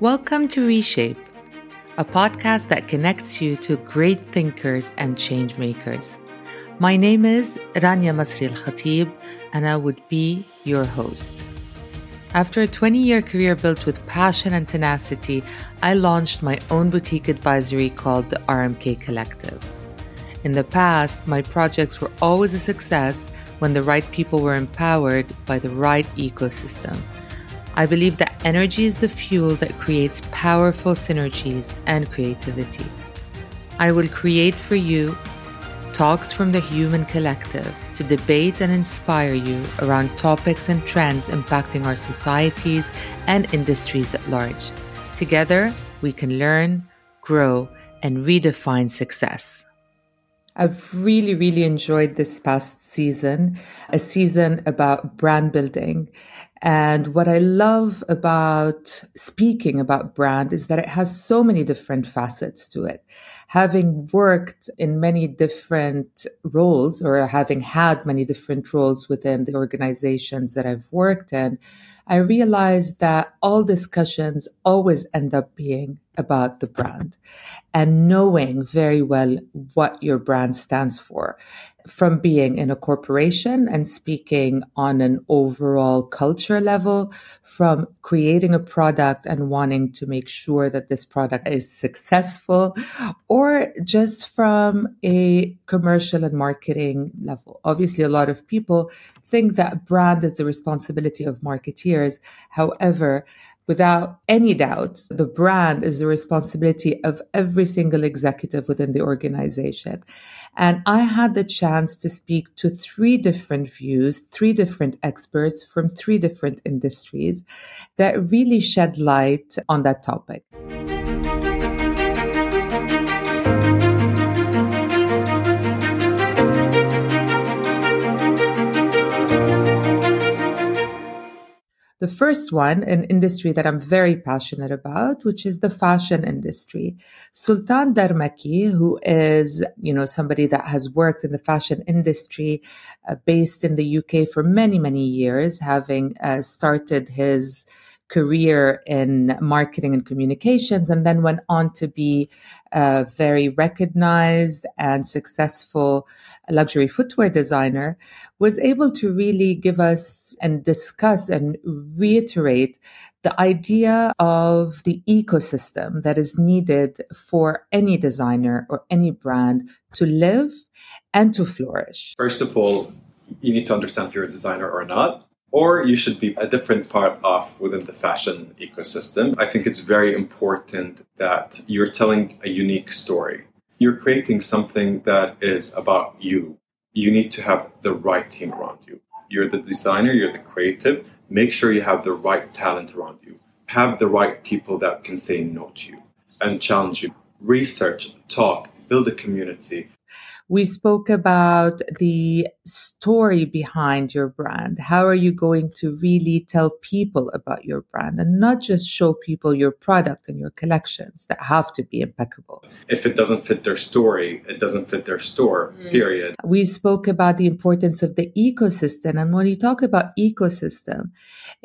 Welcome to Reshape, a podcast that connects you to great thinkers and change makers. My name is Rania Masri El Khatib, and I would be your host. After a 20 year career built with passion and tenacity, I launched my own boutique advisory called the RMK Collective. In the past, my projects were always a success when the right people were empowered by the right ecosystem I believe that energy is the fuel that creates powerful synergies and creativity. I will create for you talks from the human collective to debate and inspire you around topics and trends impacting our societies and industries at large. Together, we can learn, grow, and redefine success. I've really, really enjoyed this past season, a season about brand building and what I love about speaking about brand is that it has so many different facets to it. Having worked in many different roles or having had many different roles within the organizations that I've worked in, I realized that all discussions always end up being about the brand and knowing very well what your brand stands for from being in a corporation and speaking on an overall culture level, from creating a product and wanting to make sure that this product is successful, or just from a commercial and marketing level. Obviously, a lot of people think that brand is the responsibility of marketeers. However, without any doubt, the brand is the responsibility of every single executive within the organization. And I had the chance to speak to three different views, three different experts from three different industries that really shed light on that topic. The first one, an industry that I'm very passionate about, which is the fashion industry. Sultan Darmaki, who is, you know, somebody that has worked in the fashion industry uh, based in the UK for many, many years, having uh, started his career in marketing and communications and then went on to be a very recognized and successful luxury footwear designer was able to really give us and discuss and reiterate the idea of the ecosystem that is needed for any designer or any brand to live and to flourish. First of all, you need to understand if you're a designer or not or you should be a different part of within the fashion ecosystem. I think it's very important that you're telling a unique story. You're creating something that is about you. You need to have the right team around you. You're the designer, you're the creative. Make sure you have the right talent around you. Have the right people that can say no to you and challenge you. Research, talk, build a community, we spoke about the story behind your brand. How are you going to really tell people about your brand and not just show people your product and your collections that have to be impeccable? If it doesn't fit their story, it doesn't fit their store, mm. period. We spoke about the importance of the ecosystem. And when you talk about ecosystem,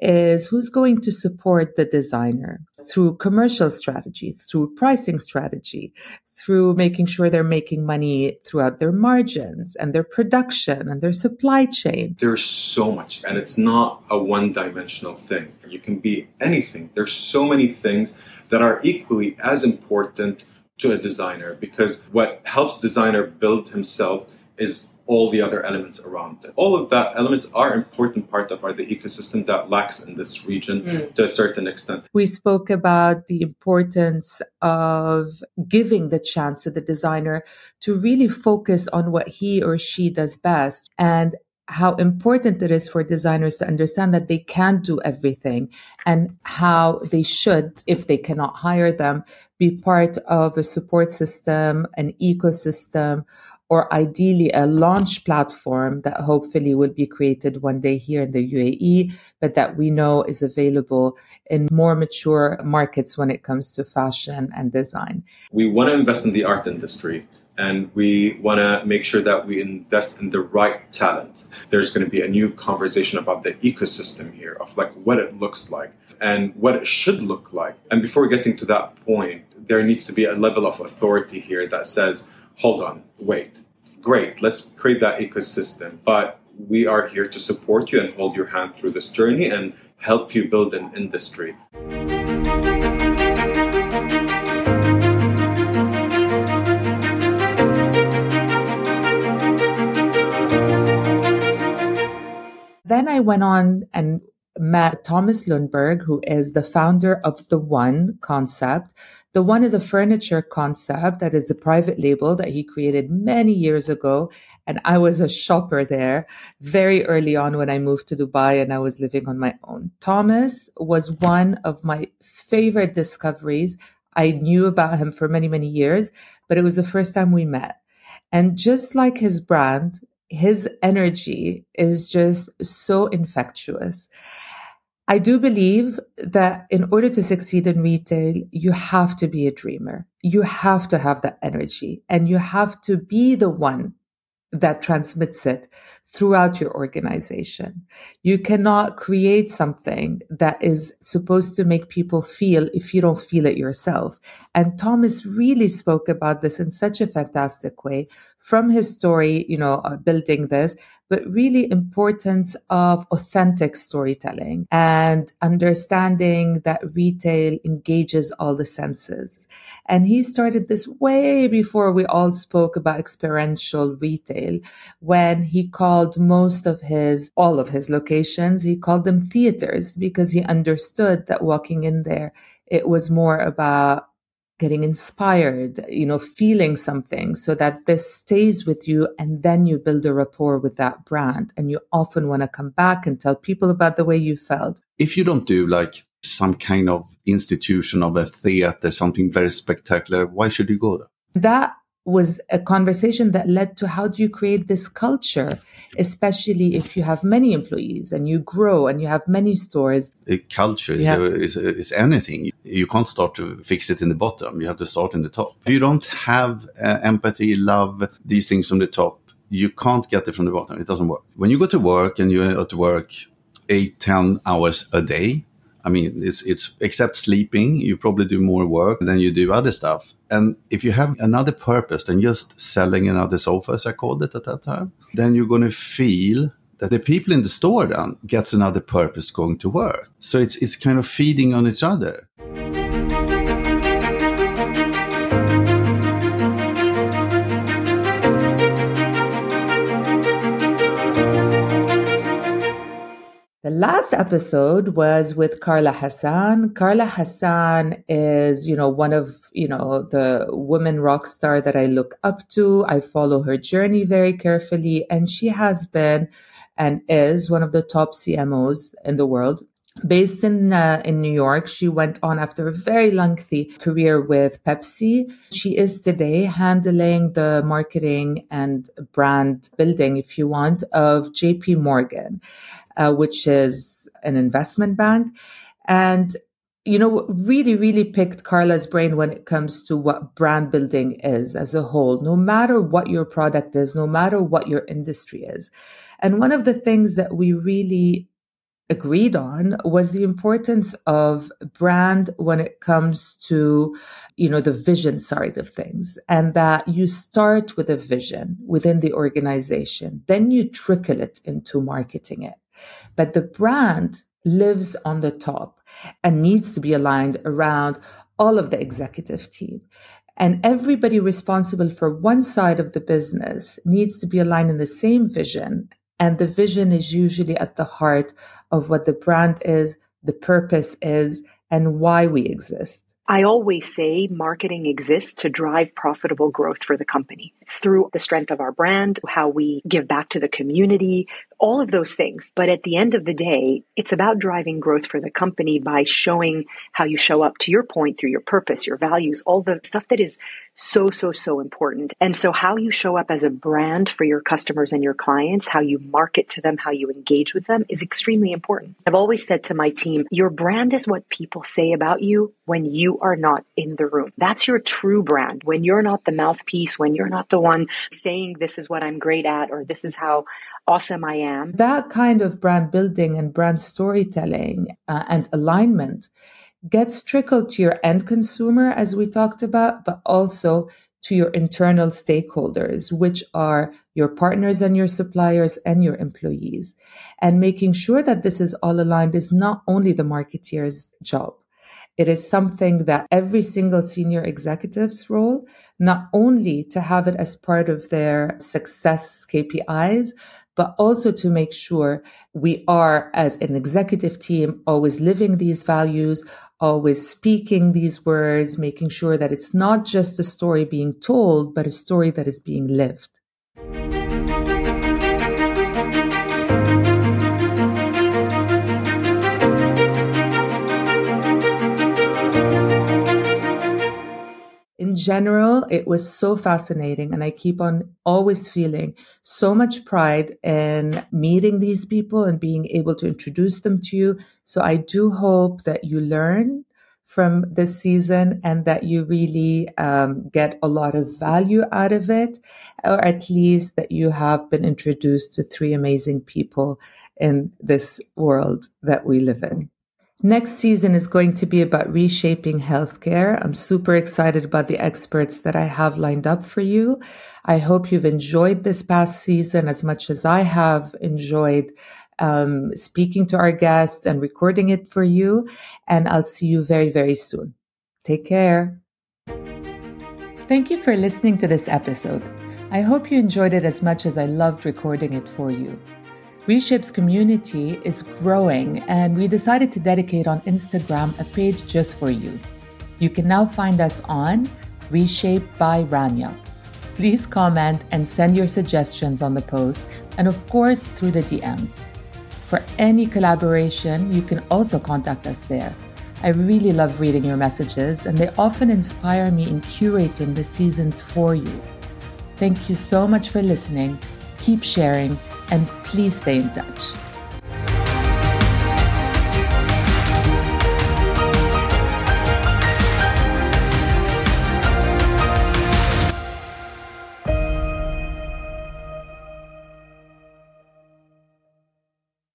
is who's going to support the designer through commercial strategy, through pricing strategy, through making sure they're making money throughout their margins and their production and their supply chain. There's so much, and it's not a one dimensional thing. You can be anything. There's so many things that are equally as important to a designer because what helps designer build himself is all the other elements around it. All of that elements are important part of our the ecosystem that lacks in this region mm. to a certain extent. We spoke about the importance of giving the chance to the designer to really focus on what he or she does best and how important it is for designers to understand that they can't do everything and how they should, if they cannot hire them, be part of a support system, an ecosystem or ideally a launch platform that hopefully will be created one day here in the UAE, but that we know is available in more mature markets when it comes to fashion and design. We want to invest in the art industry and we want to make sure that we invest in the right talent. There's going to be a new conversation about the ecosystem here of like what it looks like and what it should look like And before getting to that point, there needs to be a level of authority here that says, hold on, wait, great, let's create that ecosystem. But we are here to support you and hold your hand through this journey and help you build an industry. Then I went on and met Thomas Lundgren, who is the founder of The One concept. The One is a furniture concept that is a private label that he created many years ago. And I was a shopper there very early on when I moved to Dubai and I was living on my own. Thomas was one of my favorite discoveries. I knew about him for many, many years, but it was the first time we met. And just like his brand, his energy is just so infectious. I do believe that in order to succeed in retail, you have to be a dreamer. You have to have that energy and you have to be the one that transmits it throughout your organization. You cannot create something that is supposed to make people feel if you don't feel it yourself. And Thomas really spoke about this in such a fantastic way from his story, you know, uh, building this, but really importance of authentic storytelling and understanding that retail engages all the senses. And he started this way before we all spoke about experiential retail when he called most of his, all of his locations, he called them theaters because he understood that walking in there, it was more about getting inspired, you know, feeling something so that this stays with you and then you build a rapport with that brand. And you often want to come back and tell people about the way you felt. If you don't do like some kind of institution of a theater, something very spectacular, why should you go there? That was a conversation that led to how do you create this culture, especially if you have many employees and you grow and you have many stores. A culture is, yeah. is, is, anything. You can't start to fix it in the bottom. You have to start in the top. If you don't have uh, empathy, love, these things from the top, you can't get it from the bottom. It doesn't work. When you go to work and you're at work eight, ten hours a day, I mean, it's it's except sleeping, you probably do more work than you do other stuff. And if you have another purpose than just selling another sofa, as I called it at that time, then you're going to feel that the people in the store then gets another purpose going to work. So it's it's kind of feeding on each other. Last episode was with Carla Hassan. Carla Hassan is, you know, one of, you know, the women rock star that I look up to. I follow her journey very carefully and she has been and is one of the top CMOs in the world. Based in uh, in New York, she went on after a very lengthy career with Pepsi. She is today handling the marketing and brand building, if you want, of JP Morgan uh, which is an investment bank. And, you know, really, really picked Carla's brain when it comes to what brand building is as a whole, no matter what your product is, no matter what your industry is. And one of the things that we really agreed on was the importance of brand when it comes to you know the vision side of things and that you start with a vision within the organization then you trickle it into marketing it but the brand lives on the top and needs to be aligned around all of the executive team. And everybody responsible for one side of the business needs to be aligned in the same vision. And the vision is usually at the heart of what the brand is, the purpose is, and why we exist. I always say marketing exists to drive profitable growth for the company through the strength of our brand, how we give back to the community, all of those things. But at the end of the day, it's about driving growth for the company by showing how you show up to your point through your purpose, your values, all the stuff that is so, so, so important. And so how you show up as a brand for your customers and your clients, how you market to them, how you engage with them is extremely important. I've always said to my team, your brand is what people say about you when you are not in the room. That's your true brand. When you're not the mouthpiece, when you're not the one saying this is what I'm great at or this is how awesome I am. That kind of brand building and brand storytelling uh, and alignment gets trickled to your end consumer, as we talked about, but also to your internal stakeholders, which are your partners and your suppliers and your employees. And making sure that this is all aligned is not only the marketeer's job. It is something that every single senior executive's role, not only to have it as part of their success KPIs, but also to make sure we are, as an executive team, always living these values, always speaking these words, making sure that it's not just a story being told, but a story that is being lived. General, it was so fascinating. And I keep on always feeling so much pride in meeting these people and being able to introduce them to you. So I do hope that you learn from this season and that you really um, get a lot of value out of it, or at least that you have been introduced to three amazing people in this world that we live in. Next season is going to be about reshaping healthcare. I'm super excited about the experts that I have lined up for you. I hope you've enjoyed this past season as much as I have enjoyed um, speaking to our guests and recording it for you. And I'll see you very, very soon. Take care. Thank you for listening to this episode. I hope you enjoyed it as much as I loved recording it for you. Reshape's community is growing, and we decided to dedicate on Instagram a page just for you. You can now find us on Reshape by Rania. Please comment and send your suggestions on the post, and of course, through the DMs. For any collaboration, you can also contact us there. I really love reading your messages, and they often inspire me in curating the seasons for you. Thank you so much for listening. Keep sharing and please stay in touch.